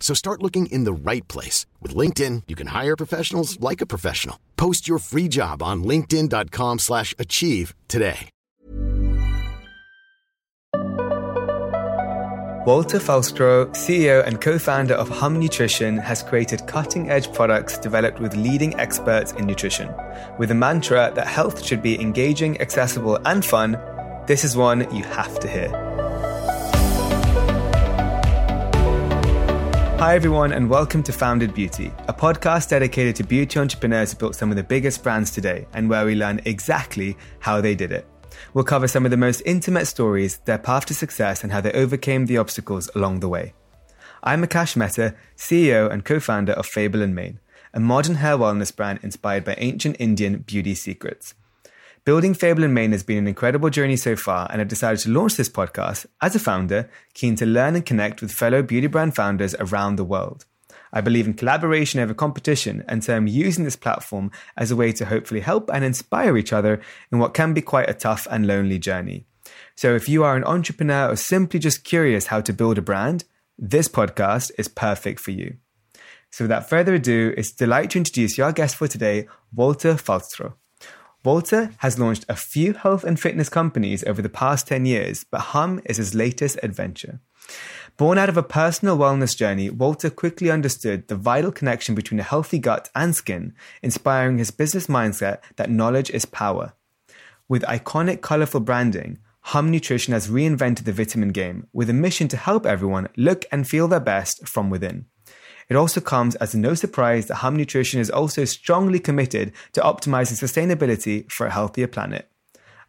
So start looking in the right place. With LinkedIn, you can hire professionals like a professional. Post your free job on linkedin.com slash achieve today. Walter Faulstroh, CEO and co-founder of Hum Nutrition, has created cutting-edge products developed with leading experts in nutrition. With a mantra that health should be engaging, accessible, and fun, this is one you have to hear. Hi, everyone, and welcome to Founded Beauty, a podcast dedicated to beauty entrepreneurs who built some of the biggest brands today and where we learn exactly how they did it. We'll cover some of the most intimate stories, their path to success, and how they overcame the obstacles along the way. I'm Akash Mehta, CEO and co founder of Fable and Mane, a modern hair wellness brand inspired by ancient Indian beauty secrets. Building Fable and Mane has been an incredible journey so far, and I've decided to launch this podcast as a founder, keen to learn and connect with fellow beauty brand founders around the world. I believe in collaboration over competition, and so I'm using this platform as a way to hopefully help and inspire each other in what can be quite a tough and lonely journey. So if you are an entrepreneur or simply just curious how to build a brand, this podcast is perfect for you. So without further ado, it's a delight to introduce your guest for today, Walter Faulstroh. Walter has launched a few health and fitness companies over the past 10 years, but Hum is his latest adventure. Born out of a personal wellness journey, Walter quickly understood the vital connection between a healthy gut and skin, inspiring his business mindset that knowledge is power. With iconic, colorful branding, Hum Nutrition has reinvented the vitamin game with a mission to help everyone look and feel their best from within. It also comes as no surprise that Hum Nutrition is also strongly committed to optimizing sustainability for a healthier planet.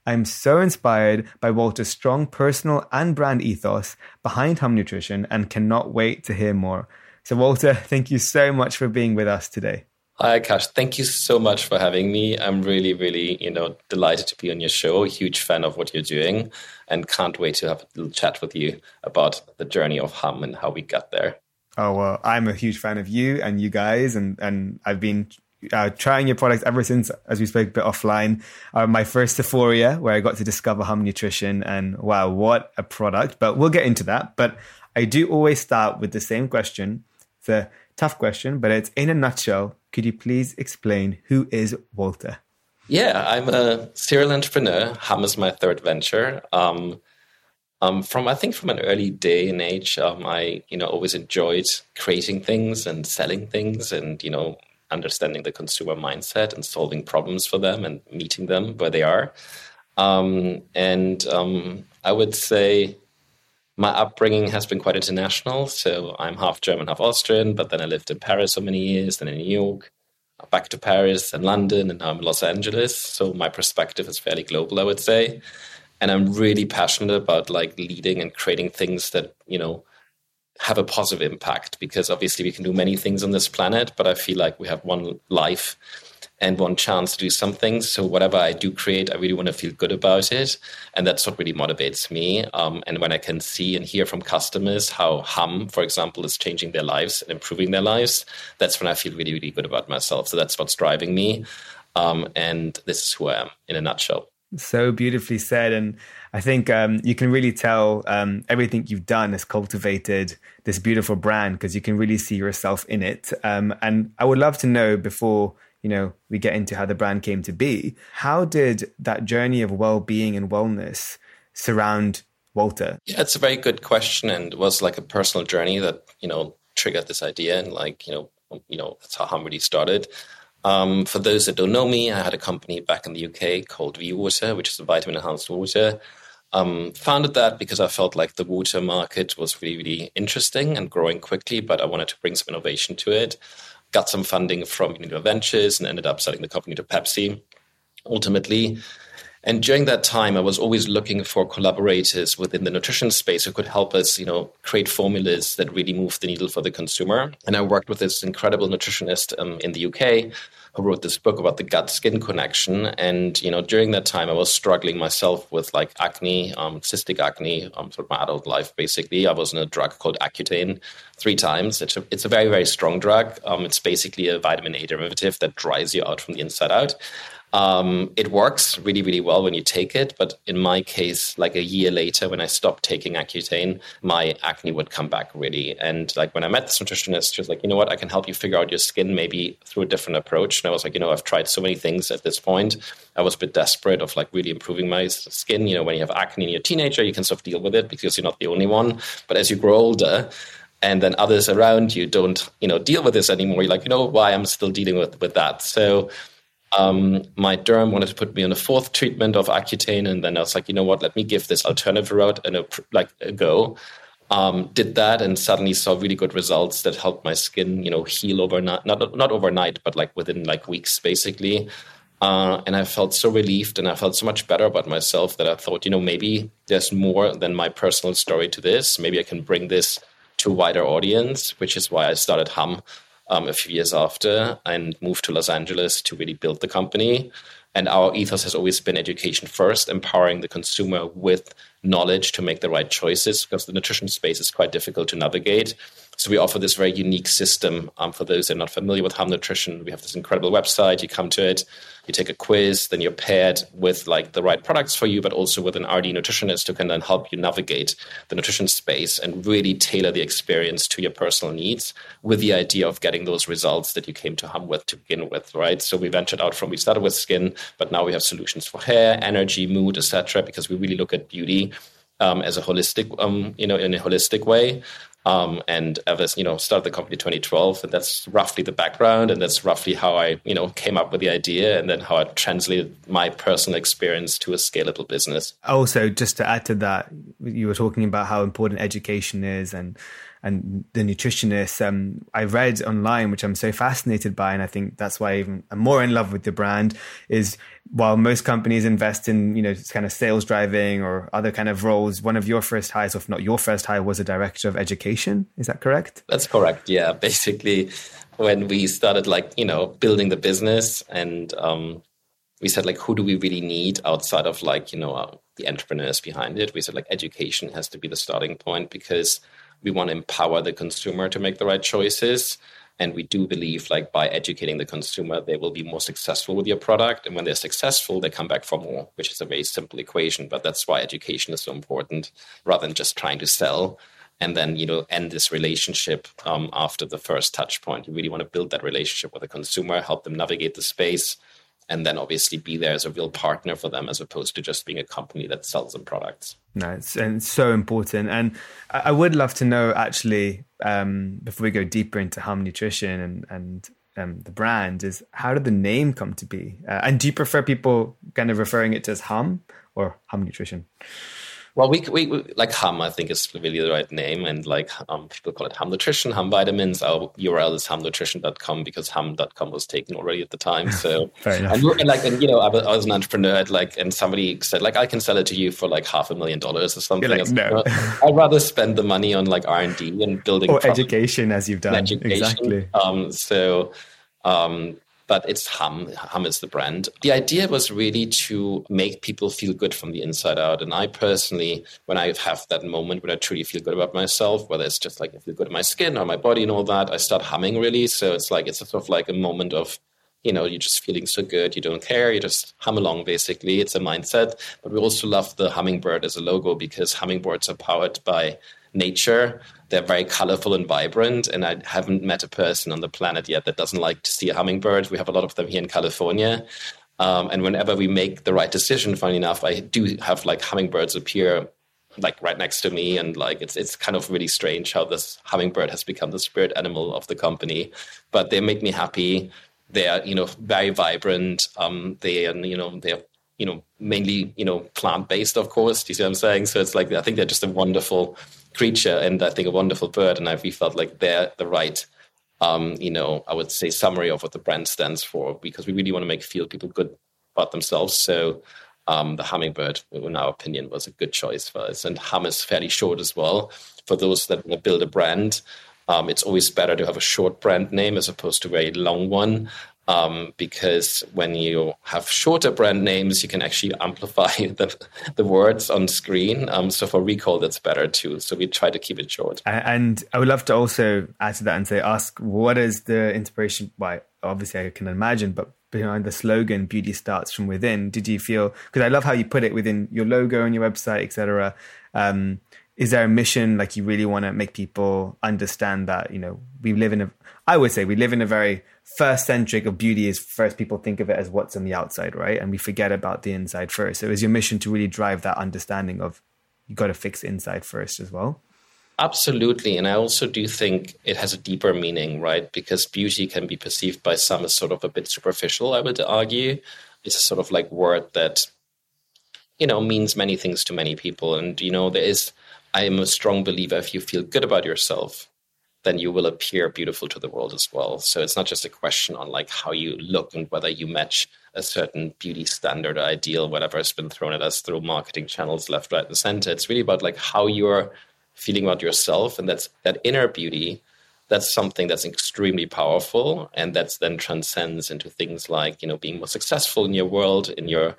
I'm so inspired by Walter's strong personal and brand ethos behind Hum Nutrition and cannot wait to hear more. So, Walter, thank you so much for being with us today. Hi, Akash. Thank you so much for having me. I'm really, really, you know, delighted to be on your show. Huge fan of what you're doing, and can't wait to have a little chat with you about the journey of Hum and how we got there. Oh well, I'm a huge fan of you and you guys, and and I've been uh, trying your products ever since, as we spoke a bit offline, uh, my first Sephora, where I got to discover Hum Nutrition, and wow, what a product! But we'll get into that. But I do always start with the same question. It's a tough question, but it's in a nutshell. Could you please explain who is Walter? Yeah, I'm a serial entrepreneur. Hum is my third venture. Um, um, from I think from an early day and age, um, I you know always enjoyed creating things and selling things, and you know understanding the consumer mindset and solving problems for them and meeting them where they are. Um, and um, I would say my upbringing has been quite international. So I'm half German, half Austrian, but then I lived in Paris for many years, then in New York, back to Paris and London, and now I'm in Los Angeles. So my perspective is fairly global, I would say. And I'm really passionate about like leading and creating things that, you know, have a positive impact because obviously we can do many things on this planet, but I feel like we have one life and one chance to do something. So whatever I do create, I really want to feel good about it, and that's what really motivates me. Um, and when I can see and hear from customers how Hum, for example, is changing their lives and improving their lives, that's when I feel really, really good about myself. So that's what's driving me, um, and this is who I am in a nutshell. So beautifully said, and I think um, you can really tell um, everything you've done has cultivated this beautiful brand because you can really see yourself in it. Um, and I would love to know before you know we get into how the brand came to be, how did that journey of well-being and wellness surround Walter? Yeah, it's a very good question, and it was like a personal journey that you know triggered this idea, and like you know, you know that's how Hum started. Um, for those that don't know me, I had a company back in the UK called V Water, which is a vitamin enhanced water. Um, founded that because I felt like the water market was really, really interesting and growing quickly, but I wanted to bring some innovation to it. Got some funding from Unilever Ventures and ended up selling the company to Pepsi ultimately. And during that time, I was always looking for collaborators within the nutrition space who could help us, you know, create formulas that really move the needle for the consumer. And I worked with this incredible nutritionist um, in the UK who wrote this book about the gut skin connection. And, you know, during that time, I was struggling myself with like acne, um, cystic acne, um, sort of my adult life, basically. I was on a drug called Accutane three times. It's a, it's a very, very strong drug. Um, it's basically a vitamin A derivative that dries you out from the inside out. Um, it works really, really well when you take it. But in my case, like a year later, when I stopped taking Accutane, my acne would come back really. And like when I met this nutritionist, she was like, you know what, I can help you figure out your skin maybe through a different approach. And I was like, you know, I've tried so many things at this point. I was a bit desperate of like really improving my skin. You know, when you have acne in your teenager, you can sort of deal with it because you're not the only one. But as you grow older, and then others around you don't, you know, deal with this anymore. You're like, you know, why I'm still dealing with with that. So um, my derm wanted to put me on a fourth treatment of Accutane, and then I was like, you know what? Let me give this alternative route and like a go. Um, did that and suddenly saw really good results that helped my skin, you know, heal overnight. Not not overnight, but like within like weeks, basically. Uh, and I felt so relieved and I felt so much better about myself that I thought, you know, maybe there's more than my personal story to this. Maybe I can bring this to a wider audience, which is why I started Hum um, a few years after and moved to Los Angeles to really build the company. And our ethos has always been education first, empowering the consumer with knowledge to make the right choices because the nutrition space is quite difficult to navigate. So we offer this very unique system um, for those that are not familiar with Hum Nutrition. We have this incredible website. You come to it, you take a quiz, then you're paired with like the right products for you, but also with an RD nutritionist who can then help you navigate the nutrition space and really tailor the experience to your personal needs with the idea of getting those results that you came to Hum with to begin with, right? So we ventured out from we started with skin, but now we have solutions for hair, energy, mood, etc. Because we really look at beauty um, as a holistic, um, you know, in a holistic way. Um, and ever, you know, started the company 2012, and that's roughly the background, and that's roughly how I, you know, came up with the idea, and then how I translated my personal experience to a scalable business. Also, just to add to that, you were talking about how important education is, and and the nutritionist um, I read online, which I'm so fascinated by, and I think that's why even I'm more in love with the brand. Is while most companies invest in you know kind of sales driving or other kind of roles, one of your first hires, if not your first hire, was a director of education. Is that correct? That's correct. Yeah, basically, when we started like you know building the business and um, we said like who do we really need outside of like you know uh, the entrepreneurs behind it we said like education has to be the starting point because we want to empower the consumer to make the right choices and we do believe like by educating the consumer they will be more successful with your product and when they're successful they come back for more which is a very simple equation but that's why education is so important rather than just trying to sell and then you know end this relationship um, after the first touch point. You really want to build that relationship with the consumer help them navigate the space and then obviously be there as a real partner for them as opposed to just being a company that sells them products. Nice and so important. And I would love to know actually, um, before we go deeper into Hum Nutrition and, and um, the brand, is how did the name come to be? Uh, and do you prefer people kind of referring it to as Hum or Hum Nutrition? Well, we, we, we, like Hum, I think is really the right name, and like um, people call it Hum Nutrition, Hum Vitamins. Our URL is humnutrition.com because hum.com was taken already at the time. So, and, and, like, and you know, I was, I was, an entrepreneur, like, and somebody said like, I can sell it to you for like half a million dollars or something. Like, no. I'd rather spend the money on like R and D and building or education, as you've done. Education. Exactly. Um, so. Um, but it's Hum. Hum is the brand. The idea was really to make people feel good from the inside out. And I personally, when I have that moment when I truly feel good about myself, whether it's just like I feel good in my skin or my body and all that, I start humming really. So it's like, it's sort of like a moment of you know, you're just feeling so good, you don't care, you just hum along basically. It's a mindset. But we also love the hummingbird as a logo because hummingbirds are powered by nature. They're very colorful and vibrant, and I haven't met a person on the planet yet that doesn't like to see a hummingbird. We have a lot of them here in California. Um, and whenever we make the right decision, funny enough, I do have like hummingbirds appear like right next to me and like it's it's kind of really strange how this hummingbird has become the spirit animal of the company but they make me happy they are you know very vibrant. Um, they and you know they're you know mainly you know plant based, of course. Do you see what I'm saying? So it's like I think they're just a wonderful creature, and I think a wonderful bird, and I we felt like they're the right. Um, you know, I would say summary of what the brand stands for because we really want to make feel people good about themselves. So um, the hummingbird, in our opinion, was a good choice for us. And hum is fairly short as well. For those that want to build a brand, um, it's always better to have a short brand name as opposed to a very long one. Um, because when you have shorter brand names, you can actually amplify the, the words on screen. Um, so for recall, that's better too. So we try to keep it short. And I would love to also add to that and say, ask what is the inspiration? Why? Obviously, I can imagine, but behind the slogan "Beauty starts from within," did you feel? Because I love how you put it within your logo and your website, etc. Um, is there a mission like you really want to make people understand that you know we live in a i would say we live in a very first centric of beauty is first people think of it as what's on the outside right? And we forget about the inside first. So is your mission to really drive that understanding of you got to fix inside first as well. Absolutely. And i also do think it has a deeper meaning right? Because beauty can be perceived by some as sort of a bit superficial i would argue. It's a sort of like word that you know means many things to many people. And you know there is I am a strong believer if you feel good about yourself, then you will appear beautiful to the world as well. So it's not just a question on like how you look and whether you match a certain beauty standard or ideal, whatever has been thrown at us through marketing channels left, right, and center. It's really about like how you're feeling about yourself, and that's that inner beauty. That's something that's extremely powerful, and that's then transcends into things like you know being more successful in your world, in your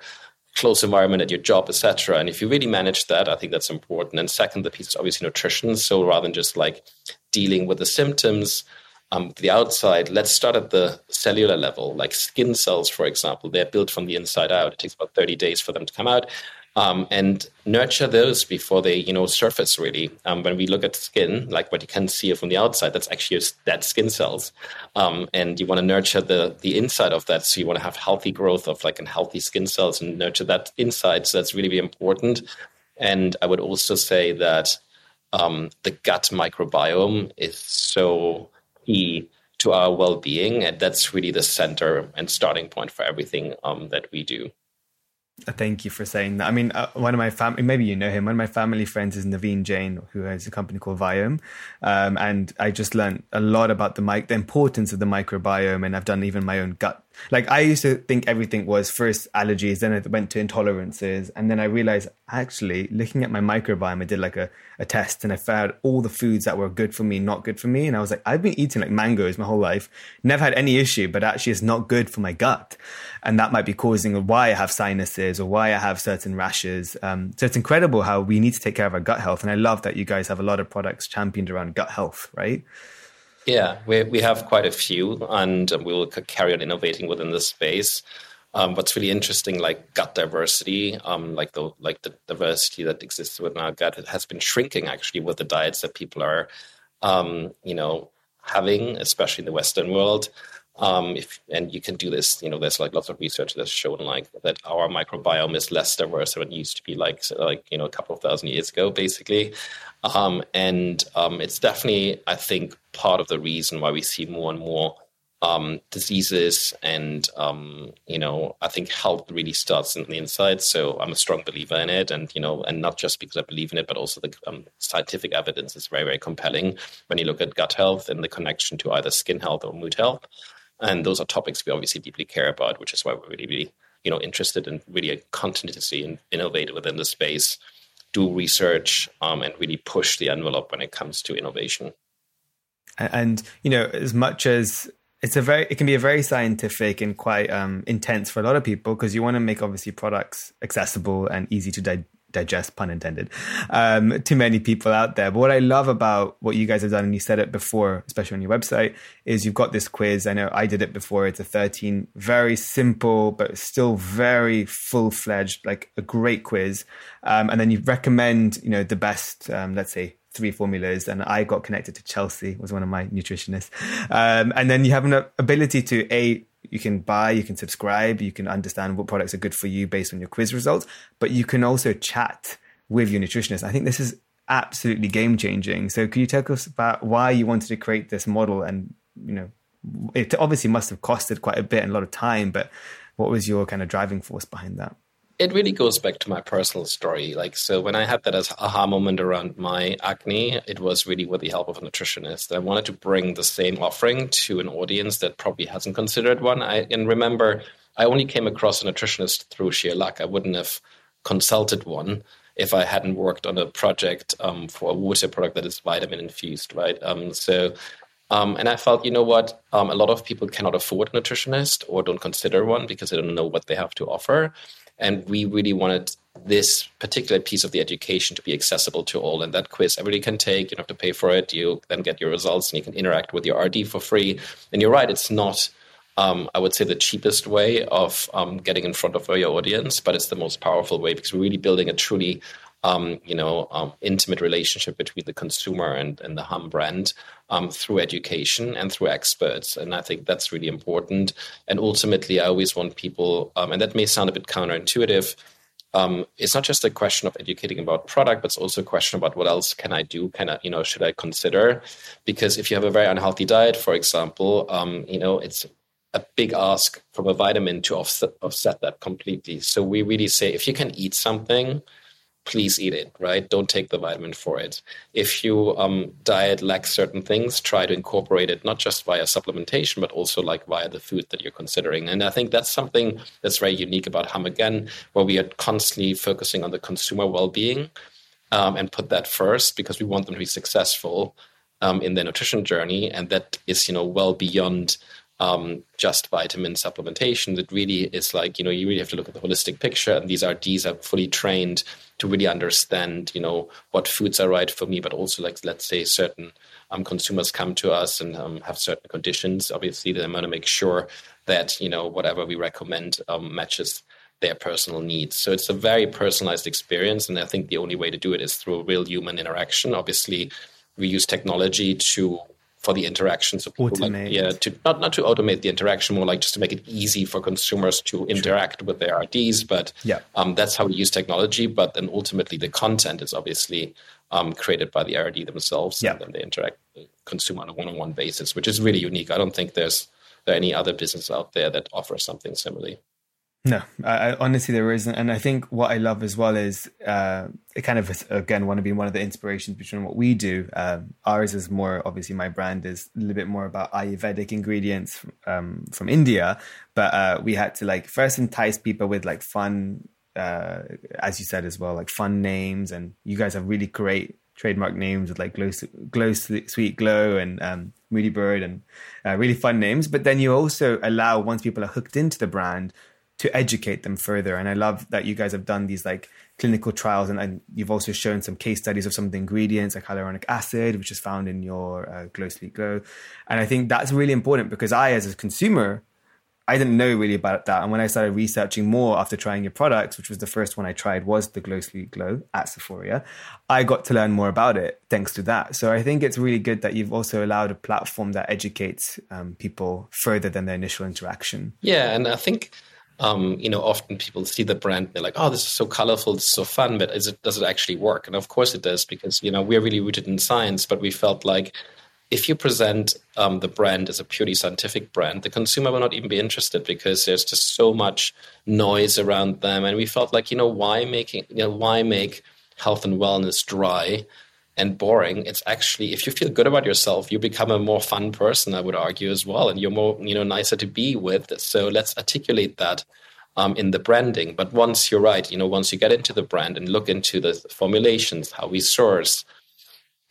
close environment at your job, etc. And if you really manage that, I think that's important. And second, the piece is obviously nutrition. So rather than just like dealing with the symptoms, um, the outside, let's start at the cellular level. Like skin cells, for example, they're built from the inside out. It takes about 30 days for them to come out um, and nurture those before they you know surface really um, when we look at skin like what you can see from the outside that's actually dead skin cells um, and you want to nurture the the inside of that so you want to have healthy growth of like and healthy skin cells and nurture that inside so that's really, really important and i would also say that um, the gut microbiome is so key to our well-being and that's really the center and starting point for everything um, that we do Thank you for saying that. I mean, uh, one of my family, maybe you know him. One of my family friends is Naveen Jain, who has a company called Viome, um, and I just learned a lot about the the importance of the microbiome, and I've done even my own gut like I used to think everything was first allergies, then it went to intolerances, and then I realized actually looking at my microbiome, I did like a, a test and I found all the foods that were good for me, not good for me, and I was like, I've been eating like mangoes my whole life, never had any issue, but actually it's not good for my gut, and that might be causing why I have sinuses or why I have certain rashes. Um, so it's incredible how we need to take care of our gut health, and I love that you guys have a lot of products championed around gut health, right? Yeah, we, we have quite a few, and we will carry on innovating within this space. Um, what's really interesting, like gut diversity, um, like the like the diversity that exists within our gut, it has been shrinking actually with the diets that people are, um, you know, having, especially in the Western world. Um, if and you can do this, you know, there's like lots of research that's shown like that our microbiome is less diverse than it used to be, like like you know, a couple of thousand years ago, basically. Um, and um, it's definitely, I think, part of the reason why we see more and more um, diseases. And, um, you know, I think health really starts in the inside. So I'm a strong believer in it. And, you know, and not just because I believe in it, but also the um, scientific evidence is very, very compelling when you look at gut health and the connection to either skin health or mood health. And those are topics we obviously deeply care about, which is why we're really, really, you know, interested in really continuously and innovate within the space do research um, and really push the envelope when it comes to innovation. And you know, as much as it's a very, it can be a very scientific and quite um, intense for a lot of people because you want to make obviously products accessible and easy to di- digest, pun intended, um, to many people out there. But what I love about what you guys have done, and you said it before, especially on your website, is you've got this quiz. I know I did it before. It's a 13, very simple, but still very full fledged, like a great quiz. Um, and then you recommend, you know, the best, um, let's say, three formulas and I got connected to Chelsea was one of my nutritionists. Um, and then you have an ability to a you can buy, you can subscribe, you can understand what products are good for you based on your quiz results, but you can also chat with your nutritionist. I think this is absolutely game changing. So, could you tell us about why you wanted to create this model and you know it obviously must have costed quite a bit and a lot of time, but what was your kind of driving force behind that? It really goes back to my personal story. Like, so when I had that as aha moment around my acne, it was really with the help of a nutritionist. I wanted to bring the same offering to an audience that probably hasn't considered one. I and remember, I only came across a nutritionist through sheer luck. I wouldn't have consulted one if I hadn't worked on a project um, for a water product that is vitamin infused, right? Um, so um, and I felt, you know what, um, a lot of people cannot afford a nutritionist or don't consider one because they don't know what they have to offer. And we really wanted this particular piece of the education to be accessible to all. And that quiz everybody can take. You don't have to pay for it. You then get your results and you can interact with your RD for free. And you're right, it's not. Um, I would say the cheapest way of um, getting in front of your audience, but it's the most powerful way because we're really building a truly um, you know, um, intimate relationship between the consumer and, and the Hum brand um, through education and through experts. And I think that's really important. And ultimately, I always want people, um, and that may sound a bit counterintuitive. Um, it's not just a question of educating about product, but it's also a question about what else can I do? Can I, you know, should I consider? Because if you have a very unhealthy diet, for example, um, you know, it's a big ask from a vitamin to offset, offset that completely. So we really say if you can eat something please eat it, right? Don't take the vitamin for it. If you um, diet lacks certain things, try to incorporate it not just via supplementation, but also like via the food that you're considering. And I think that's something that's very unique about Hum again, where we are constantly focusing on the consumer well-being um, and put that first because we want them to be successful um, in their nutrition journey, and that is you know well beyond um, just vitamin supplementation. That really is like, you know, you really have to look at the holistic picture. And these RDs are fully trained to really understand, you know, what foods are right for me, but also like, let's say certain um, consumers come to us and um, have certain conditions. Obviously, they want to make sure that, you know, whatever we recommend um, matches their personal needs. So it's a very personalized experience. And I think the only way to do it is through real human interaction. Obviously, we use technology to for the interaction. So people like, yeah, to not not to automate the interaction, more like just to make it easy for consumers to interact with their RDs. But yeah, um, that's how we use technology. But then ultimately, the content is obviously um, created by the RD themselves, yeah. and then they interact with the consumer on a one-on-one basis, which is really unique. I don't think there's there any other business out there that offers something similarly. No, I, I, honestly there isn't, and I think what I love as well is uh, it kind of again want to be one of the inspirations between what we do. Um, ours is more obviously my brand is a little bit more about Ayurvedic ingredients um, from India, but uh, we had to like first entice people with like fun, uh, as you said as well, like fun names, and you guys have really great trademark names with like glow, glow sweet glow and um, moody bird and uh, really fun names. But then you also allow once people are hooked into the brand to educate them further. And I love that you guys have done these like clinical trials and, and you've also shown some case studies of some of the ingredients like hyaluronic acid, which is found in your uh, Glow Sweet Glow. And I think that's really important because I, as a consumer, I didn't know really about that. And when I started researching more after trying your products, which was the first one I tried was the Glow Sweet Glow at Sephora, I got to learn more about it thanks to that. So I think it's really good that you've also allowed a platform that educates um, people further than their initial interaction. Yeah, and I think um, you know, often people see the brand, they're like, "Oh, this is so colorful, this is so fun," but it does it actually work? And of course it does, because you know we're really rooted in science. But we felt like if you present um, the brand as a purely scientific brand, the consumer will not even be interested because there's just so much noise around them. And we felt like, you know, why making, you know, why make health and wellness dry? And boring it's actually if you feel good about yourself you become a more fun person i would argue as well and you're more you know nicer to be with. So let's articulate that um, in the branding. But once you're right you know once you get into the brand and look into the formulations how we source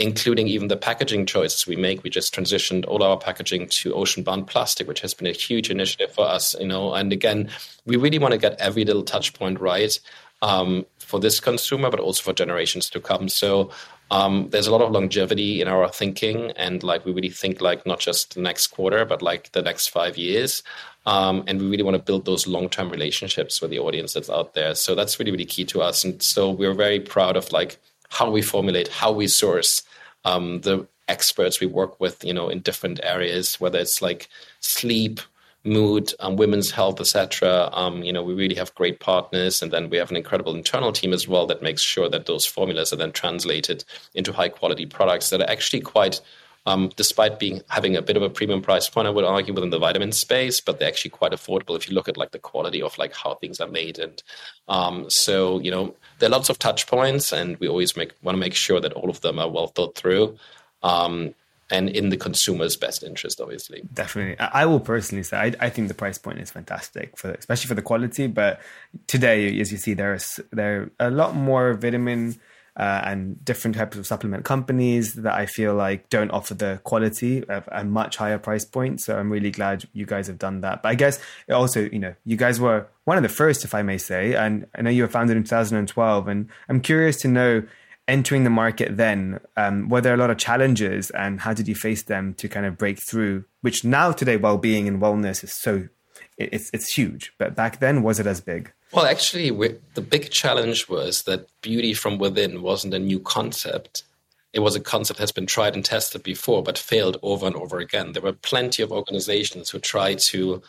including even the packaging choices we make we just transitioned all our packaging to ocean bound plastic which has been a huge initiative for us you know. And again we really want to get every little touch point right um, for this consumer, but also for generations to come. So um, there's a lot of longevity in our thinking, and like we really think like not just the next quarter, but like the next five years. Um, and we really want to build those long-term relationships with the audience that's out there. So that's really really key to us, and so we're very proud of like how we formulate, how we source um, the experts we work with, you know, in different areas, whether it's like sleep mood, um, women's health, etc. Um, you know, we really have great partners, and then we have an incredible internal team as well that makes sure that those formulas are then translated into high quality products that are actually quite um, despite being having a bit of a premium price point, I would argue within the vitamin space, but they're actually quite affordable if you look at like the quality of like how things are made. And um, so you know there are lots of touch points, and we always make want to make sure that all of them are well thought through. Um, and in the consumer's best interest, obviously. Definitely, I will personally say I, I, think the price point is fantastic for especially for the quality. But today, as you see, there's there are a lot more vitamin uh, and different types of supplement companies that I feel like don't offer the quality of a much higher price point. So I'm really glad you guys have done that. But I guess also, you know, you guys were one of the first, if I may say, and I know you were founded in 2012. And I'm curious to know, entering the market then, um, were there a lot of challenges and how did you face them to kind of break through? Which now today, well-being and wellness is so it's it's huge. But back then, was it as big? Well, actually, the big challenge was that beauty from within wasn't a new concept. It was a concept that has been tried and tested before, but failed over and over again. There were plenty of organizations who tried to,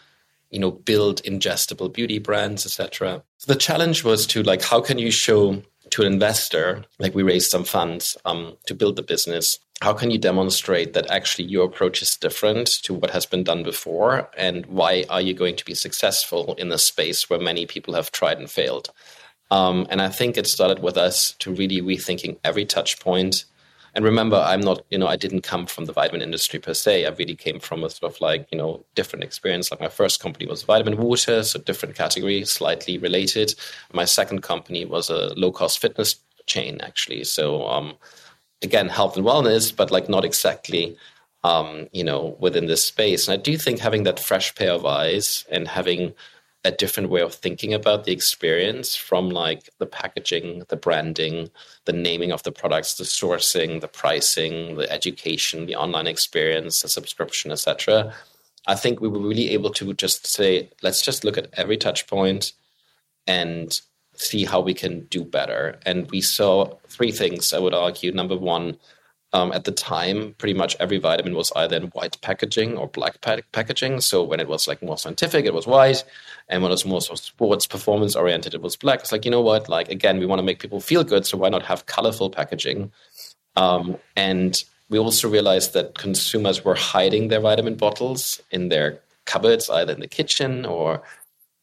you know, build ingestible beauty brands, etc. So the challenge was to like, how can you show to an investor, like we raised some funds um, to build the business, how can you demonstrate that actually your approach is different to what has been done before? And why are you going to be successful in a space where many people have tried and failed? Um, and i think it started with us to really rethinking every touch point and remember i'm not you know i didn't come from the vitamin industry per se. I really came from a sort of like you know different experience. Like my first company was vitamin water so different category slightly related. My second company was a low cost fitness chain actually. So um, again health and wellness, but like not exactly um, you know within this space. And I do think having that fresh pair of eyes and having a different way of thinking about the experience from like the packaging, the branding, the naming of the products, the sourcing, the pricing, the education, the online experience, the subscription, etc. I think we were really able to just say, let's just look at every touch point and see how we can do better. And we saw three things, I would argue. Number one, um, at the time, pretty much every vitamin was either in white packaging or black packaging. So when it was like more scientific, it was white, and when it was more sort of sports performance oriented, it was black. It's like you know what? Like again, we want to make people feel good, so why not have colorful packaging? Um, and we also realized that consumers were hiding their vitamin bottles in their cupboards, either in the kitchen or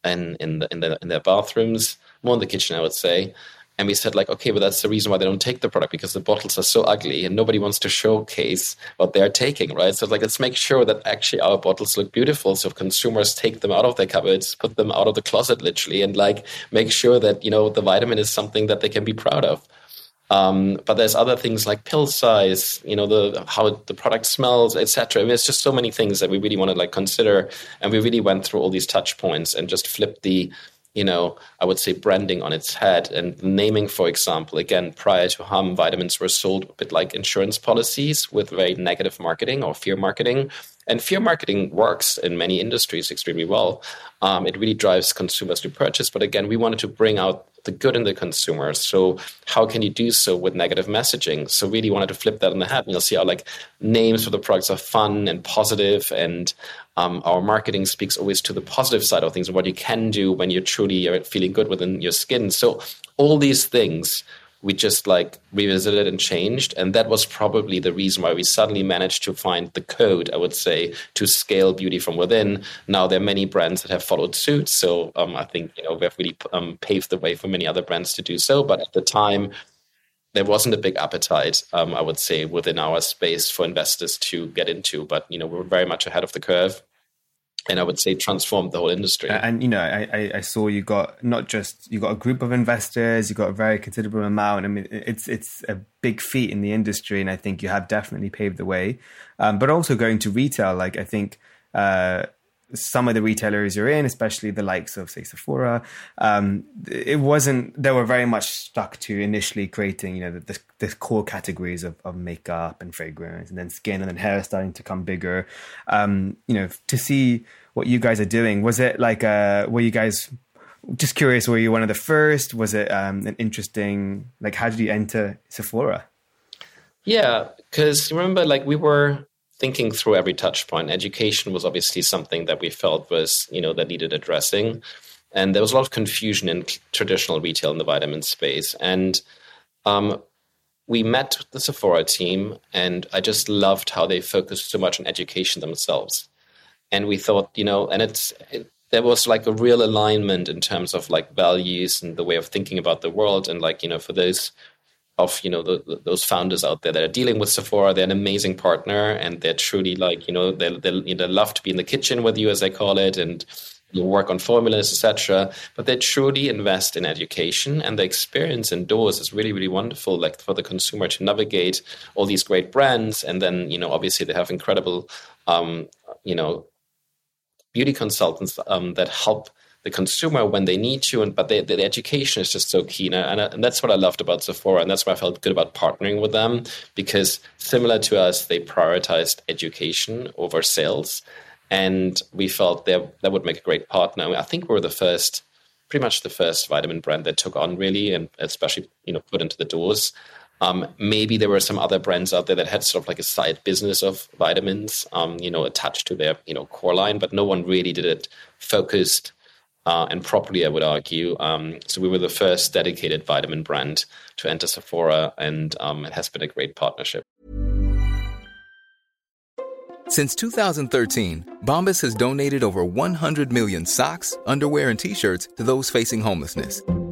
in in, the, in, the, in their bathrooms more in the kitchen, I would say. And we said, like, okay, but that's the reason why they don't take the product because the bottles are so ugly and nobody wants to showcase what they're taking, right? So, like, let's make sure that actually our bottles look beautiful. So, consumers take them out of their cupboards, put them out of the closet, literally, and like make sure that, you know, the vitamin is something that they can be proud of. Um, but there's other things like pill size, you know, the how the product smells, etc. I mean, it's just so many things that we really want to like consider, and we really went through all these touch points and just flipped the you know, I would say branding on its head and naming, for example, again, prior to Hum, vitamins were sold a bit like insurance policies with very negative marketing or fear marketing. And fear marketing works in many industries extremely well. Um, it really drives consumers to purchase. But again, we wanted to bring out the good in the consumer. So how can you do so with negative messaging? So really wanted to flip that on the head. And you'll see how like names for the products are fun and positive and um, our marketing speaks always to the positive side of things and what you can do when you're truly feeling good within your skin. So all these things we just like revisited and changed and that was probably the reason why we suddenly managed to find the code i would say to scale beauty from within. Now there are many brands that have followed suit so um, i think you know we've really um, paved the way for many other brands to do so but at the time there wasn't a big appetite um, i would say within our space for investors to get into but you know we we're very much ahead of the curve and I would say transformed the whole industry. And you know, I, I saw you got not just you got a group of investors, you got a very considerable amount. I mean, it's it's a big feat in the industry, and I think you have definitely paved the way. Um, but also going to retail, like I think. Uh, some of the retailers you're in, especially the likes of say Sephora, um, it wasn't. They were very much stuck to initially creating, you know, the, the, the, core categories of, of makeup and fragrance, and then skin, and then hair starting to come bigger. Um, you know, to see what you guys are doing, was it like, uh, were you guys just curious? Were you one of the first? Was it um, an interesting? Like, how did you enter Sephora? Yeah, because remember, like we were thinking through every touch point. Education was obviously something that we felt was, you know, that needed addressing. And there was a lot of confusion in traditional retail in the vitamin space. And um, we met the Sephora team, and I just loved how they focused so much on education themselves. And we thought, you know, and it's it, there was like a real alignment in terms of like values and the way of thinking about the world, and like you know, for those of you know the, the, those founders out there that are dealing with Sephora. They're an amazing partner, and they're truly like you know they they you know, love to be in the kitchen with you, as they call it, and work on formulas, etc. But they truly invest in education, and the experience indoors is really really wonderful. Like for the consumer to navigate all these great brands, and then you know obviously they have incredible um, you know beauty consultants um, that help the consumer when they need to, and but they, the education is just so key, and, and that's what I loved about Sephora, and that's why I felt good about partnering with them because similar to us, they prioritized education over sales, and we felt that that would make a great partner. I think we we're the first, pretty much the first vitamin brand that took on really, and especially you know put into the doors. Um, maybe there were some other brands out there that had sort of like a side business of vitamins, um, you know, attached to their you know core line, but no one really did it focused uh, and properly, I would argue. Um, so we were the first dedicated vitamin brand to enter Sephora, and um, it has been a great partnership. Since 2013, Bombas has donated over 100 million socks, underwear, and T-shirts to those facing homelessness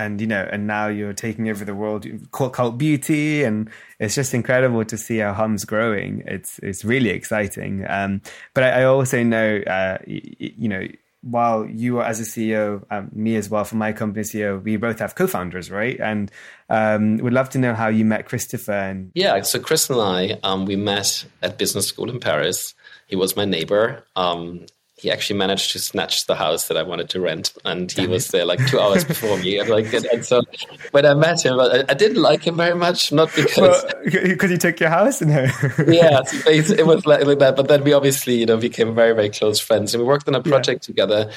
And you know, and now you're taking over the world, cult beauty, and it's just incredible to see how Hum's growing. It's it's really exciting. Um, but I, I, also know, uh, y- you know, while you are as a CEO, um, me as well for my company CEO, we both have co-founders, right? And um, would love to know how you met Christopher. And yeah, so Chris and I, um, we met at business school in Paris. He was my neighbor, um, he actually managed to snatch the house that I wanted to rent, and he was there like two hours before me. And like, and so when I met him, I, I didn't like him very much, not because because well, he took your house, no. yeah, it was like, like, that. But then we obviously, you know, became very very close friends, and we worked on a project yeah. together.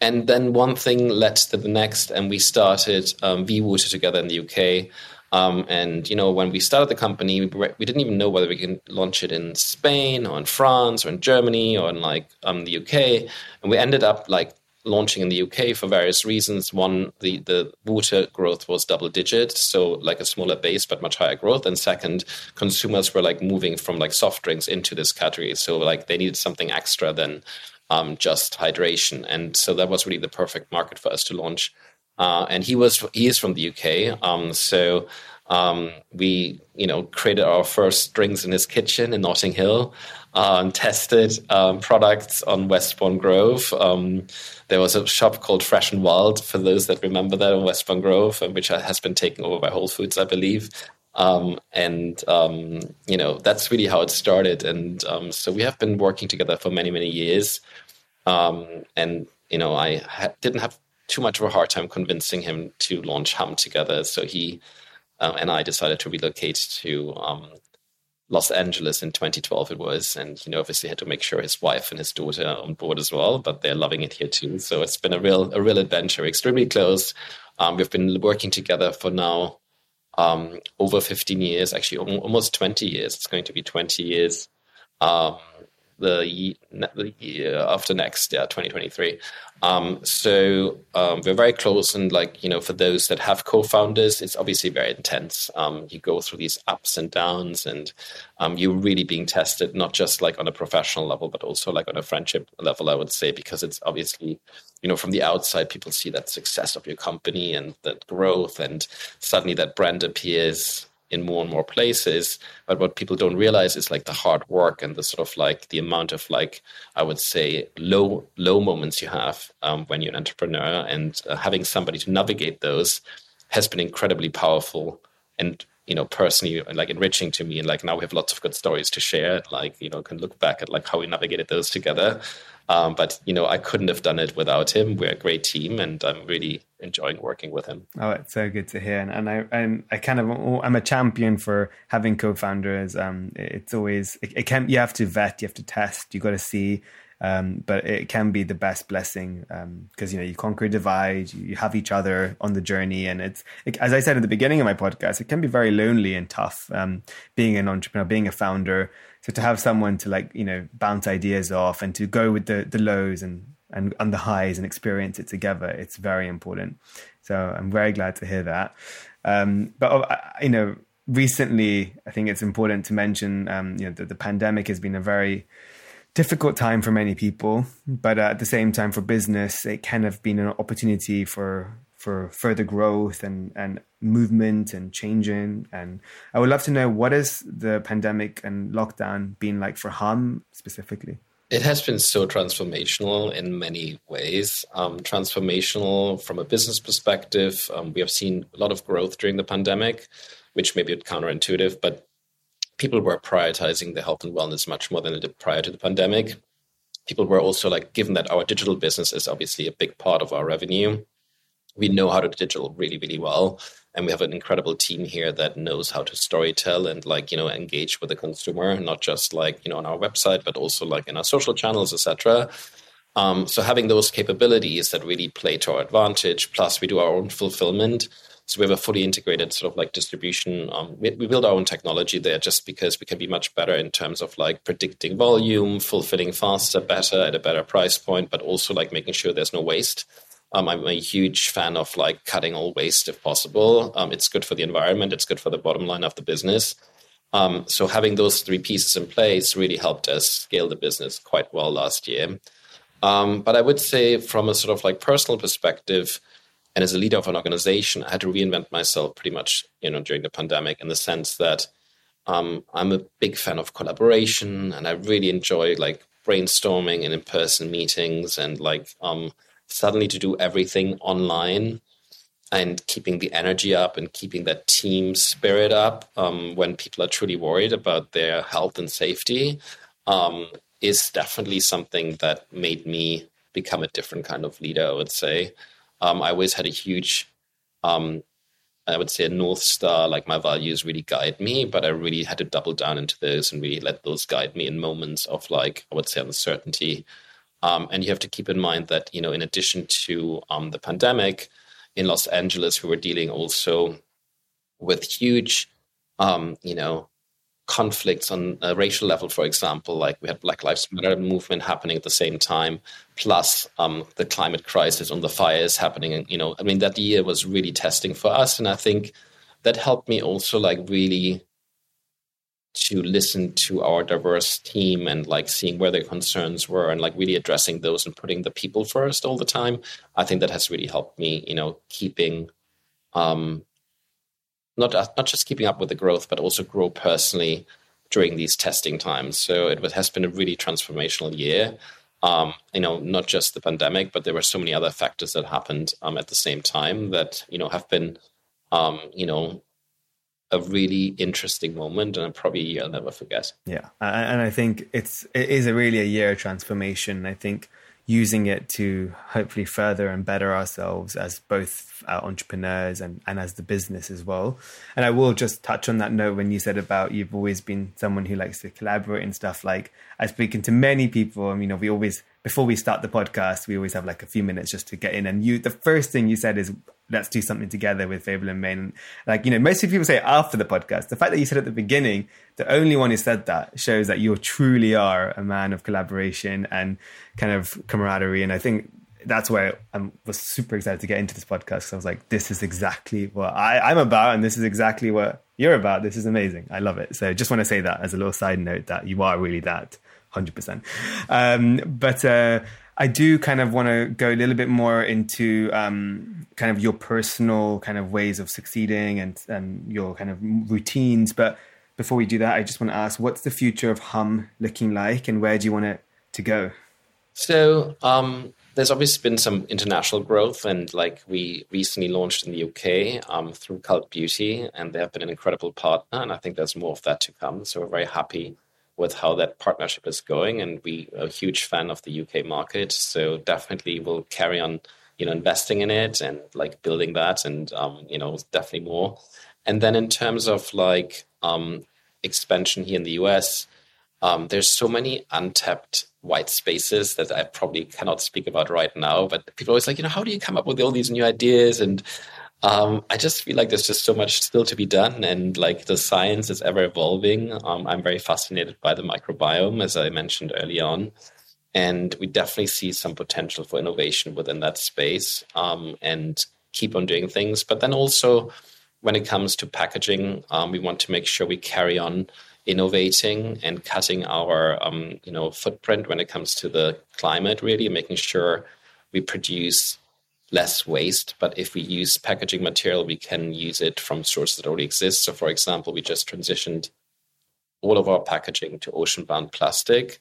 And then one thing led to the next, and we started um, Water together in the UK. Um, and you know, when we started the company, we, we, didn't even know whether we can launch it in Spain or in France or in Germany or in like um, the UK. And we ended up like launching in the UK for various reasons. One, the the water growth was double digit, so like a smaller base but much higher growth. And second, consumers were like moving from like soft drinks into this category, so like they needed something extra than um, just hydration. And so that was really the perfect market for us to launch. Uh, and he was he is from the UK. Um, so um, we you know created our first drinks in his kitchen in Notting Hill. Um, tested um, products on Westbourne Grove. Um, there was a shop called Fresh and Wild for those that remember that on Westbourne Grove, which has been taken over by Whole Foods, I believe. Um, and you know that's really how it started. And so we have been working together for many many years. And you know I ha- didn't have too much of a hard time convincing him to launch Hum together. So he um, and I decided to relocate to um, Los Angeles in 2012 it was, and you know obviously had to make sure his wife and his daughter are on board as well. But they're loving it here too. So it's been a real a real adventure. Extremely close. Um, we've been working together for now um, over 15 years, actually almost 20 years. It's going to be 20 years. Um, the, the year after next, yeah, 2023. Um, so um, we're very close, and like you know, for those that have co-founders, it's obviously very intense. Um, you go through these ups and downs, and um, you're really being tested, not just like on a professional level, but also like on a friendship level. I would say because it's obviously, you know, from the outside, people see that success of your company and that growth, and suddenly that brand appears in more and more places. But what people don't realize is like the hard work and the sort of like the amount of like I would say low low moments you have um, when you're an entrepreneur, and uh, having somebody to navigate those has been incredibly powerful and you know personally like enriching to me. And like now we have lots of good stories to share. Like you know can look back at like how we navigated those together um, but you know, I couldn't have done it without him. We're a great team, and I'm really enjoying working with him. Oh, it's so good to hear. And, and I, I'm, I kind of, I'm a champion for having co-founders. Um, it's always, it, it can, you have to vet, you have to test, you got to see. Um, but it can be the best blessing because um, you know you conquer a divide, you have each other on the journey, and it's it, as I said at the beginning of my podcast, it can be very lonely and tough um, being an entrepreneur, being a founder. So to have someone to like you know bounce ideas off and to go with the the lows and and, and the highs and experience it together, it's very important. So I'm very glad to hear that. Um, but uh, you know, recently I think it's important to mention um, you know that the pandemic has been a very difficult time for many people, but at the same time for business, it can have been an opportunity for for further growth and, and movement and changing. And I would love to know what has the pandemic and lockdown been like for Hum specifically? It has been so transformational in many ways. Um, transformational from a business perspective. Um, we have seen a lot of growth during the pandemic, which may be counterintuitive, but people were prioritizing their health and wellness much more than they did prior to the pandemic. People were also like, given that our digital business is obviously a big part of our revenue, we know how to digital really, really well. And we have an incredible team here that knows how to storytell and like, you know, engage with the consumer, not just like, you know, on our website, but also like in our social channels, etc. Um, so having those capabilities that really play to our advantage, plus we do our own fulfillment. So we have a fully integrated sort of like distribution. Um, we, we, build our own technology there just because we can be much better in terms of like predicting volume, fulfilling faster, better at a better price point, but also like making sure there's no waste. Um, I'm a huge fan of like cutting all waste if possible. Um, it's good for the environment. It's good for the bottom line of the business. Um, so having those three pieces in place really helped us scale the business quite well last year. Um, but I would say from a sort of like personal perspective, and as a leader of an organization, I had to reinvent myself pretty much, you know, during the pandemic in the sense that um, I'm a big fan of collaboration, and I really enjoy like brainstorming and in-person meetings and like um, suddenly to do everything online and keeping the energy up and keeping that team spirit up um, when people are truly worried about their health and safety um, is definitely something that made me become a different kind of leader, I would say. Um, I always had a huge, um, I would say, a North Star, like my values really guide me, but I really had to double down into those and really let those guide me in moments of, like, I would say, uncertainty. Um, and you have to keep in mind that, you know, in addition to um, the pandemic in Los Angeles, we were dealing also with huge, um, you know, conflicts on a racial level, for example, like we had Black Lives Matter movement happening at the same time, plus um, the climate crisis and the fires happening. And, you know, I mean, that year was really testing for us. And I think that helped me also like really to listen to our diverse team and like seeing where their concerns were and like really addressing those and putting the people first all the time i think that has really helped me you know keeping um not not just keeping up with the growth but also grow personally during these testing times so it has been a really transformational year um, you know, not just the pandemic, but there were so many other factors that happened um, at the same time that you know have been, um, you know, a really interesting moment and probably a year I'll never forget. Yeah, and I think it's it is a really a year of transformation. I think using it to hopefully further and better ourselves as both uh, entrepreneurs and, and as the business as well. And I will just touch on that note when you said about you've always been someone who likes to collaborate and stuff. Like I've spoken to many people, and you know, we always before we start the podcast, we always have like a few minutes just to get in. And you, the first thing you said is, let's do something together with Fable and Mane. Like, you know, most people say after the podcast. The fact that you said at the beginning, the only one who said that shows that you truly are a man of collaboration and kind of camaraderie. And I think that's why I was super excited to get into this podcast. Because I was like, this is exactly what I, I'm about. And this is exactly what you're about. This is amazing. I love it. So just want to say that as a little side note that you are really that hundred percent. Um, but uh, I do kind of want to go a little bit more into um, kind of your personal kind of ways of succeeding and and your kind of routines. But before we do that, I just want to ask, what's the future of Hum looking like, and where do you want it to go? So um, there's obviously been some international growth, and like we recently launched in the UK um, through Cult Beauty, and they have been an incredible partner, and I think there's more of that to come. So we're very happy with how that partnership is going, and we are a huge fan of the UK market. So definitely we'll carry on, you know, investing in it and like building that, and um, you know, definitely more. And then in terms of like um, expansion here in the US, um, there's so many untapped white spaces that I probably cannot speak about right now. But people always like, you know, how do you come up with all these new ideas and um, I just feel like there's just so much still to be done, and like the science is ever evolving. Um, I'm very fascinated by the microbiome, as I mentioned early on, and we definitely see some potential for innovation within that space, um, and keep on doing things. But then also, when it comes to packaging, um, we want to make sure we carry on innovating and cutting our um, you know footprint when it comes to the climate. Really, making sure we produce less waste. But if we use packaging material, we can use it from sources that already exist. So, for example, we just transitioned all of our packaging to ocean bound plastic,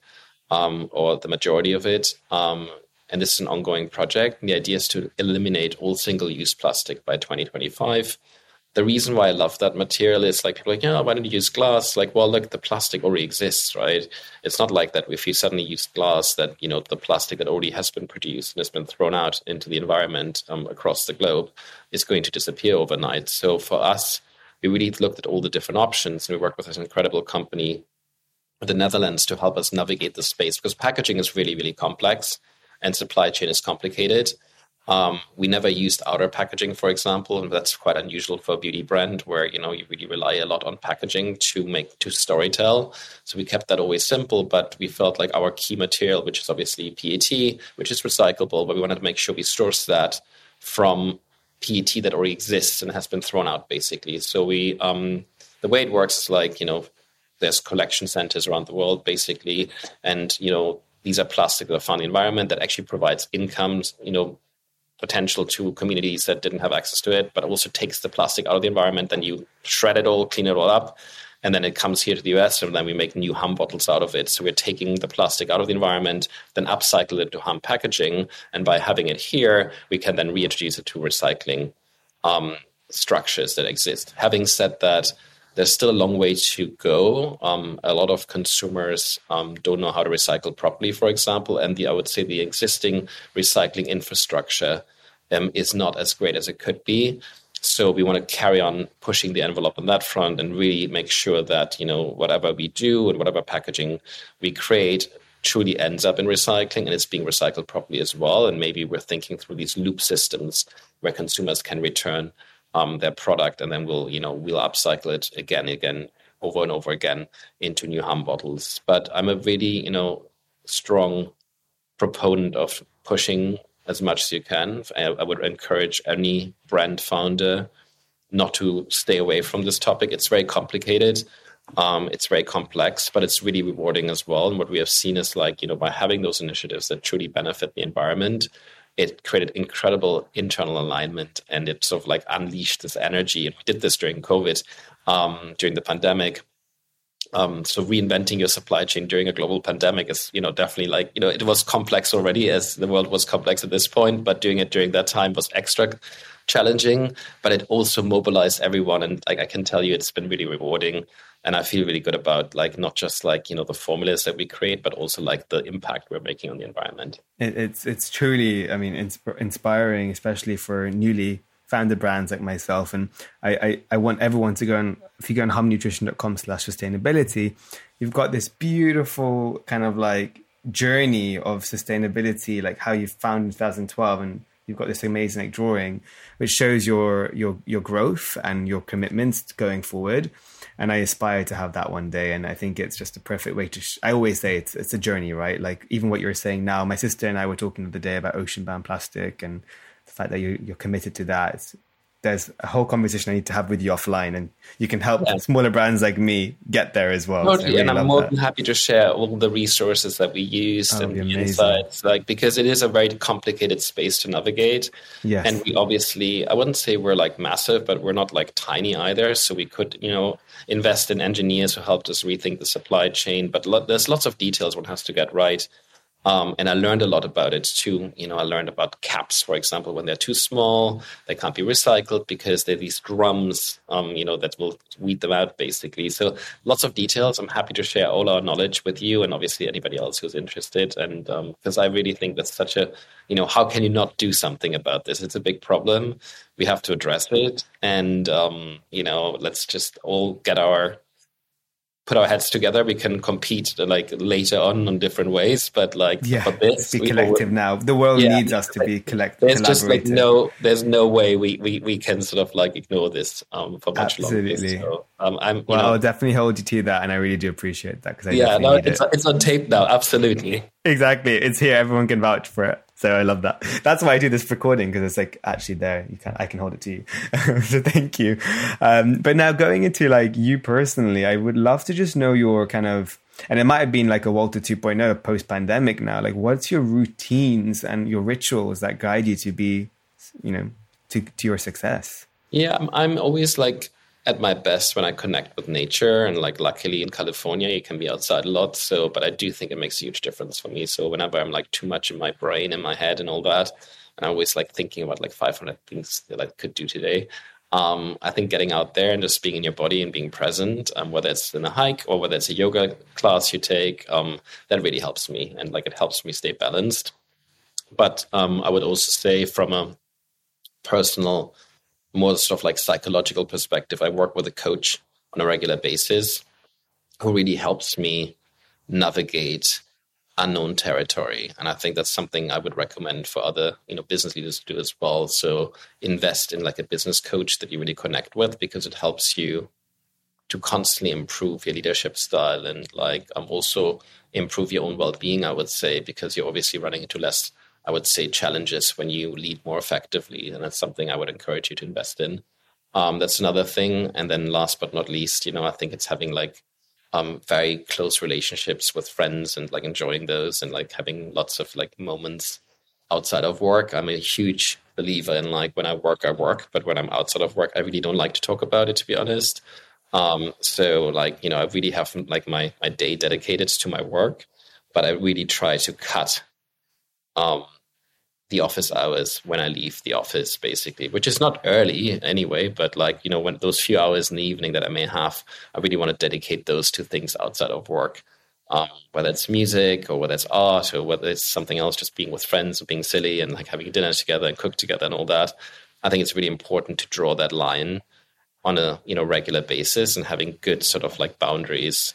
um, or the majority of it. Um, and this is an ongoing project. And the idea is to eliminate all single use plastic by 2025 the reason why I love that material is like people like, yeah, why don't you use glass? Like, well, look, the plastic already exists, right? It's not like that if you suddenly use glass, that you know the plastic that already has been produced and has been thrown out into the environment um, across the globe is going to disappear overnight. So for us, we really looked at all the different options, and we worked with an incredible company the Netherlands to help us navigate the space because packaging is really, really complex and supply chain is complicated. Um, we never used outer packaging, for example, and that's quite unusual for a beauty brand where you know you really rely a lot on packaging to make to storytell. So we kept that always simple, but we felt like our key material, which is obviously PET, which is recyclable, but we wanted to make sure we source that from PET that already exists and has been thrown out, basically. So we um, the way it works is like you know there's collection centers around the world, basically, and you know these are plastic that are found in the environment that actually provides incomes, you know, potential to communities that didn't have access to it, but also takes the plastic out of the environment. Then you shred it all, clean it all up, and then it comes here to the US, and then we make new hum bottles out of it. So we're taking the plastic out of the environment, then upcycle it to hum packaging, and by having it here, we can then reintroduce it to recycling um, structures that exist. Having said that, there's still a long way to go. Um, a lot of consumers um, don't know how to recycle properly, for example, and the, I would say the existing recycling infrastructure um, is not as great as it could be. So we want to carry on pushing the envelope on that front and really make sure that you know whatever we do and whatever packaging we create truly ends up in recycling and it's being recycled properly as well. And maybe we're thinking through these loop systems where consumers can return um, their product, and then we'll you know we'll upcycle it again, again, over and over again into new hum bottles. But I'm a really you know strong proponent of pushing as much as you can. I, I would encourage any brand founder not to stay away from this topic. It's very complicated. Um, it's very complex, but it's really rewarding as well. And what we have seen is like, you know, by having those initiatives that truly benefit the environment, it created incredible internal alignment and it sort of like unleashed this energy. And we did this during COVID, um, during the pandemic. Um, so reinventing your supply chain during a global pandemic is, you know, definitely like, you know, it was complex already as the world was complex at this point, but doing it during that time was extra challenging, but it also mobilized everyone. And like, I can tell you, it's been really rewarding and I feel really good about like not just like you know the formulas that we create, but also like the impact we're making on the environment. It, it's it's truly, I mean, insp- inspiring, especially for newly founded brands like myself. And I, I, I want everyone to go and if you go on humnutrition.com slash sustainability, you've got this beautiful kind of like journey of sustainability, like how you found in 2012 and you've got this amazing like, drawing which shows your your your growth and your commitments going forward and i aspire to have that one day. And i think it's just a perfect way to sh- i always say it's it's a journey right? Like even what you're saying now my sister and i were talking the other day about ocean bound plastic and the fact that you, you're committed to that. It's, there's a whole conversation I need to have with you offline, and you can help yeah. smaller brands like me get there as well. Totally, so really and I'm more that. than happy to share all the resources that we used oh, and the insights, like because it is a very complicated space to navigate. Yes. and we obviously, I wouldn't say we're like massive, but we're not like tiny either. So we could, you know, invest in engineers who helped us rethink the supply chain. But lo- there's lots of details one has to get right. Um, and I learned a lot about it too. You know, I learned about caps, for example, when they're too small, they can't be recycled because they're these drums, um, you know, that will weed them out basically. So lots of details. I'm happy to share all our knowledge with you and obviously anybody else who's interested. And because um, I really think that's such a, you know, how can you not do something about this? It's a big problem. We have to address it. And, um, you know, let's just all get our put our heads together, we can compete like later on on different ways. But like, yeah, for this, be collective now. The world yeah, needs us to be collective. There's just like no, there's no way we, we, we can sort of like ignore this um, for much Absolutely. longer. So, um, I'm, well, know, I'll definitely hold you to that, and I really do appreciate that because yeah, no, it's, it. it's on tape now. Absolutely, exactly. It's here. Everyone can vouch for it. So I love that. That's why I do this recording because it's like actually there. You can I can hold it to you. so thank you. Um, but now going into like you personally, I would love to just know your kind of and it might have been like a Walter 2.0 post pandemic now. Like what's your routines and your rituals that guide you to be, you know, to to your success? Yeah, I'm, I'm always like at my best when I connect with nature. And like, luckily in California, you can be outside a lot. So, but I do think it makes a huge difference for me. So, whenever I'm like too much in my brain, in my head, and all that, and I'm always like thinking about like 500 things that I could do today. Um, I think getting out there and just being in your body and being present, um, whether it's in a hike or whether it's a yoga class you take, um, that really helps me. And like, it helps me stay balanced. But um, I would also say, from a personal more sort of like psychological perspective, I work with a coach on a regular basis who really helps me navigate unknown territory. And I think that's something I would recommend for other, you know, business leaders to do as well. So invest in like a business coach that you really connect with because it helps you to constantly improve your leadership style and like um, also improve your own well-being, I would say, because you're obviously running into less I would say, challenges when you lead more effectively. And that's something I would encourage you to invest in. Um, that's another thing. And then last but not least, you know, I think it's having like um, very close relationships with friends and like enjoying those and like having lots of like moments outside of work. I'm a huge believer in like when I work, I work, but when I'm outside of work, I really don't like to talk about it, to be honest. Um, so like, you know, I really have like my, my day dedicated to my work, but I really try to cut um, the office hours when I leave the office, basically, which is not early anyway, but like, you know, when those few hours in the evening that I may have, I really want to dedicate those to things outside of work. Um, whether it's music or whether it's art or whether it's something else, just being with friends or being silly and like having dinner together and cook together and all that. I think it's really important to draw that line on a you know regular basis and having good sort of like boundaries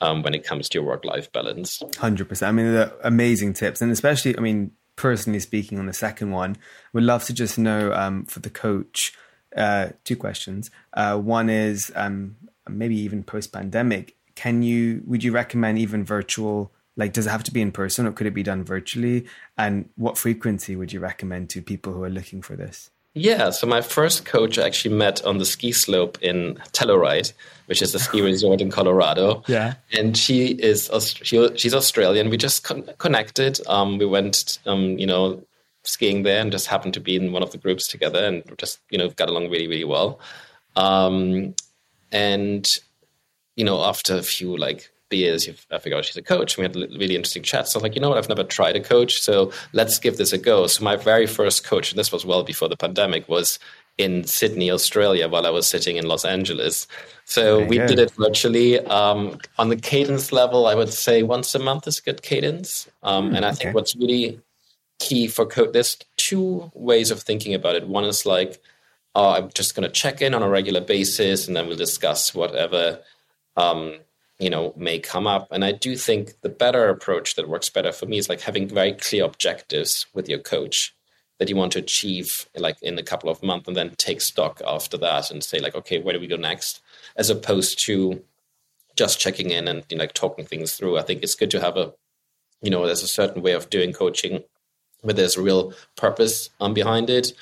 um, when it comes to your work life balance. Hundred percent. I mean, they're amazing tips, and especially, I mean, personally speaking on the second one, would love to just know um, for the coach uh, two questions. Uh, one is um, maybe even post pandemic. Can you would you recommend even virtual? Like, does it have to be in person, or could it be done virtually? And what frequency would you recommend to people who are looking for this? Yeah, so my first coach I actually met on the ski slope in Telluride, which is a ski resort in Colorado. Yeah, and she is she, she's Australian. We just con- connected. Um, we went, um, you know, skiing there, and just happened to be in one of the groups together, and just you know got along really really well. Um, and you know, after a few like beers, I figured out she's a coach. We had a really interesting chat. So I was like, you know what? I've never tried a coach. So let's give this a go. So my very first coach, and this was well before the pandemic, was in Sydney, Australia, while I was sitting in Los Angeles. So Very we good. did it virtually. Um, on the cadence level, I would say once a month is a good cadence. Um, and I okay. think what's really key for code, there's two ways of thinking about it. One is like, oh, I'm just going to check in on a regular basis, and then we'll discuss whatever um, you know may come up. And I do think the better approach that works better for me is like having very clear objectives with your coach that you want to achieve like in a couple of months and then take stock after that and say like okay where do we go next? As opposed to just checking in and you know, like talking things through. I think it's good to have a you know there's a certain way of doing coaching where there's a real purpose um, behind it.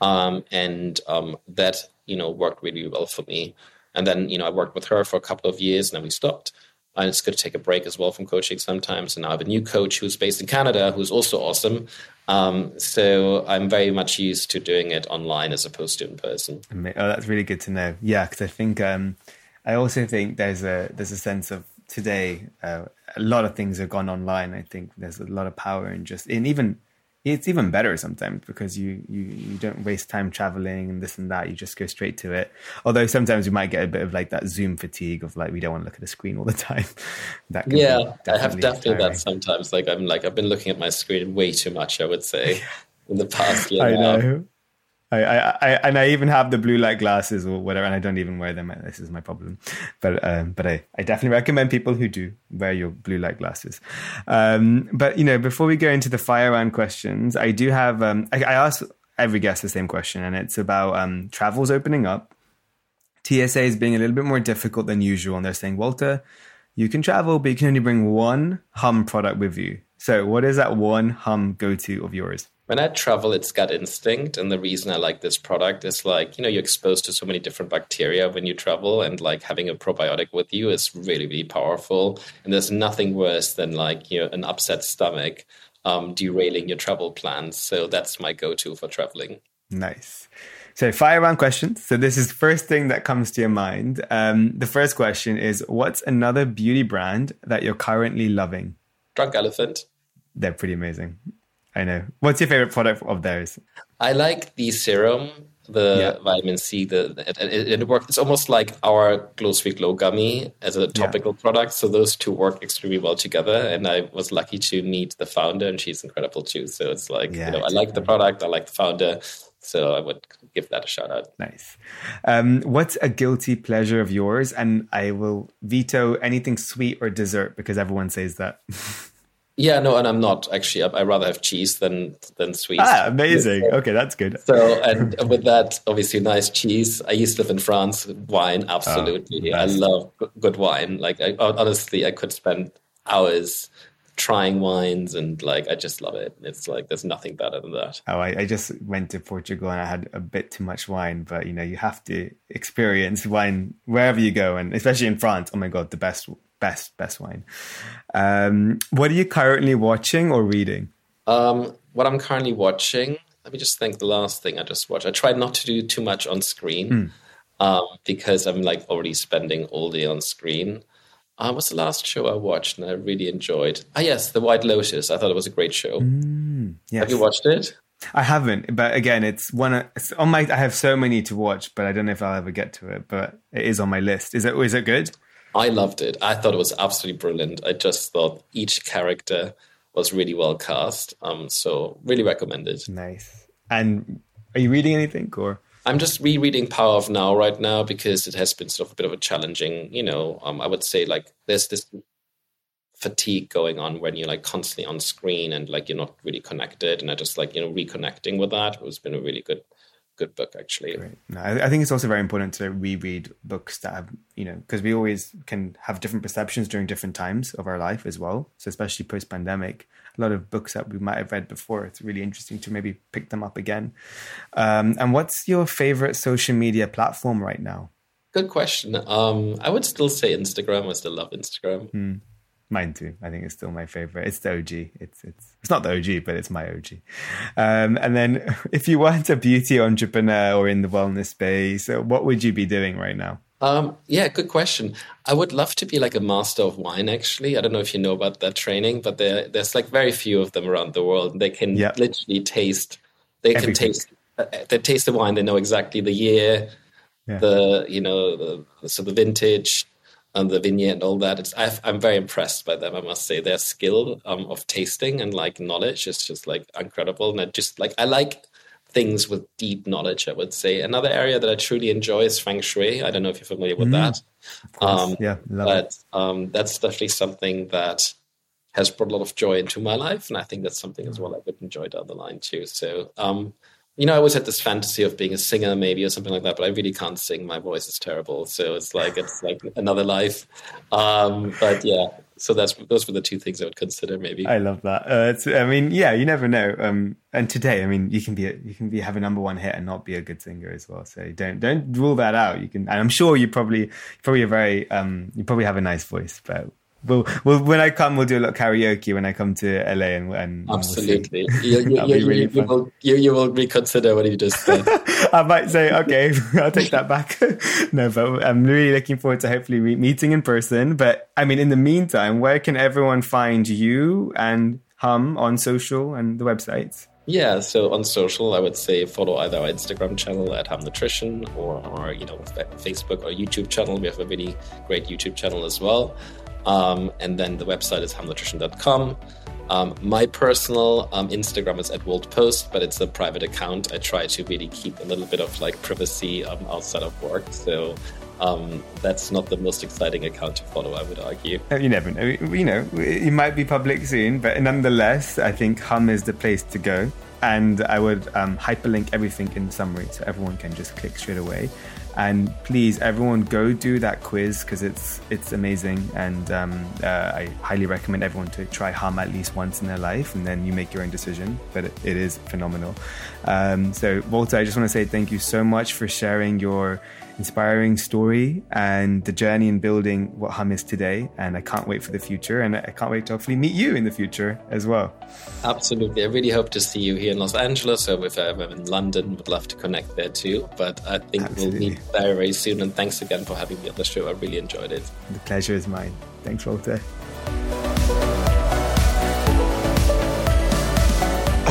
Um, and um, that you know worked really well for me and then you know i worked with her for a couple of years and then we stopped and it's good to take a break as well from coaching sometimes and now i have a new coach who's based in canada who's also awesome um, so i'm very much used to doing it online as opposed to in person Oh, that's really good to know. Yeah, because I think um, I also think there's a there's a sense of today uh, a lot of things have gone online. I think there's a lot of power in just in even it's even better sometimes because you you you don't waste time traveling and this and that. You just go straight to it. Although sometimes you might get a bit of like that Zoom fatigue of like we don't want to look at the screen all the time. that yeah i have definitely that sometimes like i'm like i've been looking at my screen way too much i would say in the past year I now. know. I, I, I, and I even have the blue light glasses or whatever, and I don't even wear them. This is my problem. But, um, but I, I definitely recommend people who do wear your blue light glasses. Um, but you know, before we go into the fire round questions, I do have, um, I, I ask every guest the same question, and it's about um, travels opening up. TSA is being a little bit more difficult than usual, and they're saying, Walter, you can travel, but you can only bring one hum product with you. So, what is that one hum go to of yours? When I travel, it's gut instinct. And the reason I like this product is like, you know, you're exposed to so many different bacteria when you travel, and like having a probiotic with you is really, really powerful. And there's nothing worse than like, you know, an upset stomach um, derailing your travel plans. So that's my go to for traveling. Nice. So fire round questions. So this is the first thing that comes to your mind. Um, the first question is, what's another beauty brand that you're currently loving? Drunk Elephant. They're pretty amazing. I know. What's your favorite product of theirs? I like the serum, the Yeah. vitamin C. The it, it, it works. It's almost like our Glow Sweet Glow gummy as a topical product. So those two work extremely well together. And I was lucky to meet the founder, and she's incredible too. So it's like Yeah, you know, I like the product. I like the founder. So I would give that a shout out. Nice. Um, what's a guilty pleasure of yours? And I will veto anything sweet or dessert because everyone says that. Yeah, no, and I'm not actually. I, I rather have cheese than than sweets. ah, amazing. Okay, that's good. So, and with that, obviously, nice cheese. I used to live in France. Wine, absolutely. I love good wine. Like, I, honestly, I could spend hours trying wines, and like, I just love it. It's like there's nothing better than that. Oh, I, I just went to Portugal and I had a bit too much wine, but you know, you have to experience wine wherever you go, and especially in France. Oh my god, the best, best, best wine. Um, what are you currently watching or reading? Um, what I'm currently watching. Let me just think. The last thing I just watched. I tried not to do too much on screen um, because I'm like already spending all day on screen. Uh, what's the last show I watched and I really enjoyed? Ah, yes, The White Lotus. I thought it was a great show. Yes. Have you watched it? I haven't, but again, it's one. of- It's on my. I have so many to watch, but I don't know if I'll ever get to it. But it is on my list. Is it? Is it good? I loved it. I thought it was absolutely brilliant. I just thought each character was really well cast. Um, so really recommended. Nice. And are you reading anything or? I'm just rereading Power of Now right now because it has been sort of a bit of a challenging, you know, um, I would say like there's this fatigue going on when you're like constantly on screen and like you're not really connected. And I just like, you know, reconnecting with that has been a really good, good book actually. No, I I think it's also very important to reread books that have, you know, because we always can have different perceptions during different times of our life as well. So, especially post pandemic, a lot of books that we might have read before, it's really interesting to maybe pick them up again. Um, and what's your favorite social media platform right now? Good question. Um, I would still say Instagram. I still love Instagram. Mine too. I think it's still my favorite. It's the OG. It's it's it's not the OG, but it's my OG. Um, and then, if you weren't a beauty entrepreneur or in the wellness space, uh, what would you be doing right now? Um, yeah, good question. I would love to be like a master of wine. Actually, I don't know if you know about that training, but there, there's like very few of them around the world. They can Yeah. literally taste. They can taste uh, they taste the wine, they know exactly the year, yeah. the you know, the, so the vintage, and the vignette and all that. It's i am very impressed by them. I must say their skill um, of tasting and like knowledge is just like incredible. And I just like I like things with deep knowledge. I would say another area that I truly enjoy is feng shui. I don't know if you're familiar with mm, that. Um, yeah, but um, that's definitely something that has brought a lot of joy into my life, and I think that's something as well I would enjoy down the line too. So um, you know, I always had this fantasy of being a singer, maybe or something like that, but I really can't sing. My voice is terrible, so it's like it's like another life. Um, but yeah, so that's those were the two things I would consider. Maybe I love that. Uh, it's, I mean, yeah, you never know. Um, and today, I mean, you can be a, you can be have a number one hit and not be a good singer as well. So don't don't rule that out. You can, and I'm sure you probably probably a very um, you probably have a nice voice, but we'll, we'll, when I come, we'll do a lot of karaoke when I come to LA and, and absolutely. We'll you, you, you, really you, will, you, you will reconsider what you just said. I might say, okay, I'll take that back. no, but I'm really looking forward to hopefully meeting in person. But I mean, in the meantime, where can everyone find you and Hum on social and the websites? Yeah, so on social, I would say follow either our Instagram channel at Hum Nutrition or our, you know, Facebook or YouTube channel. We have a really great YouTube channel as well. Um, and then the website is humnutrition.com. Um, my personal um, Instagram is at World Post, but it's a private account. I try to really keep a little bit of like privacy um, outside of work. So um, that's not the most exciting account to follow, I would argue. Uh, you never know. You know, it might be public soon, but nonetheless, I think Hum is the place to go. And I would um, hyperlink everything in summary so everyone can just click straight away. And please, everyone, go do that quiz because it's it's amazing, and um, uh, I highly recommend everyone to try Hum at least once in their life, and then you make your own decision. But it, it is phenomenal. Um, so, Walter, I just want to say thank you so much for sharing your inspiring story and the journey in building what Hum is today. And I can't wait for the future. And I can't wait to hopefully meet you in the future as well. Absolutely. I really hope to see you here in Los Angeles or if I'm in London, would love to connect there too. But I think Absolutely. we'll meet very, very soon. And thanks again for having me on the show. I really enjoyed it. The pleasure is mine. Thanks, Walter.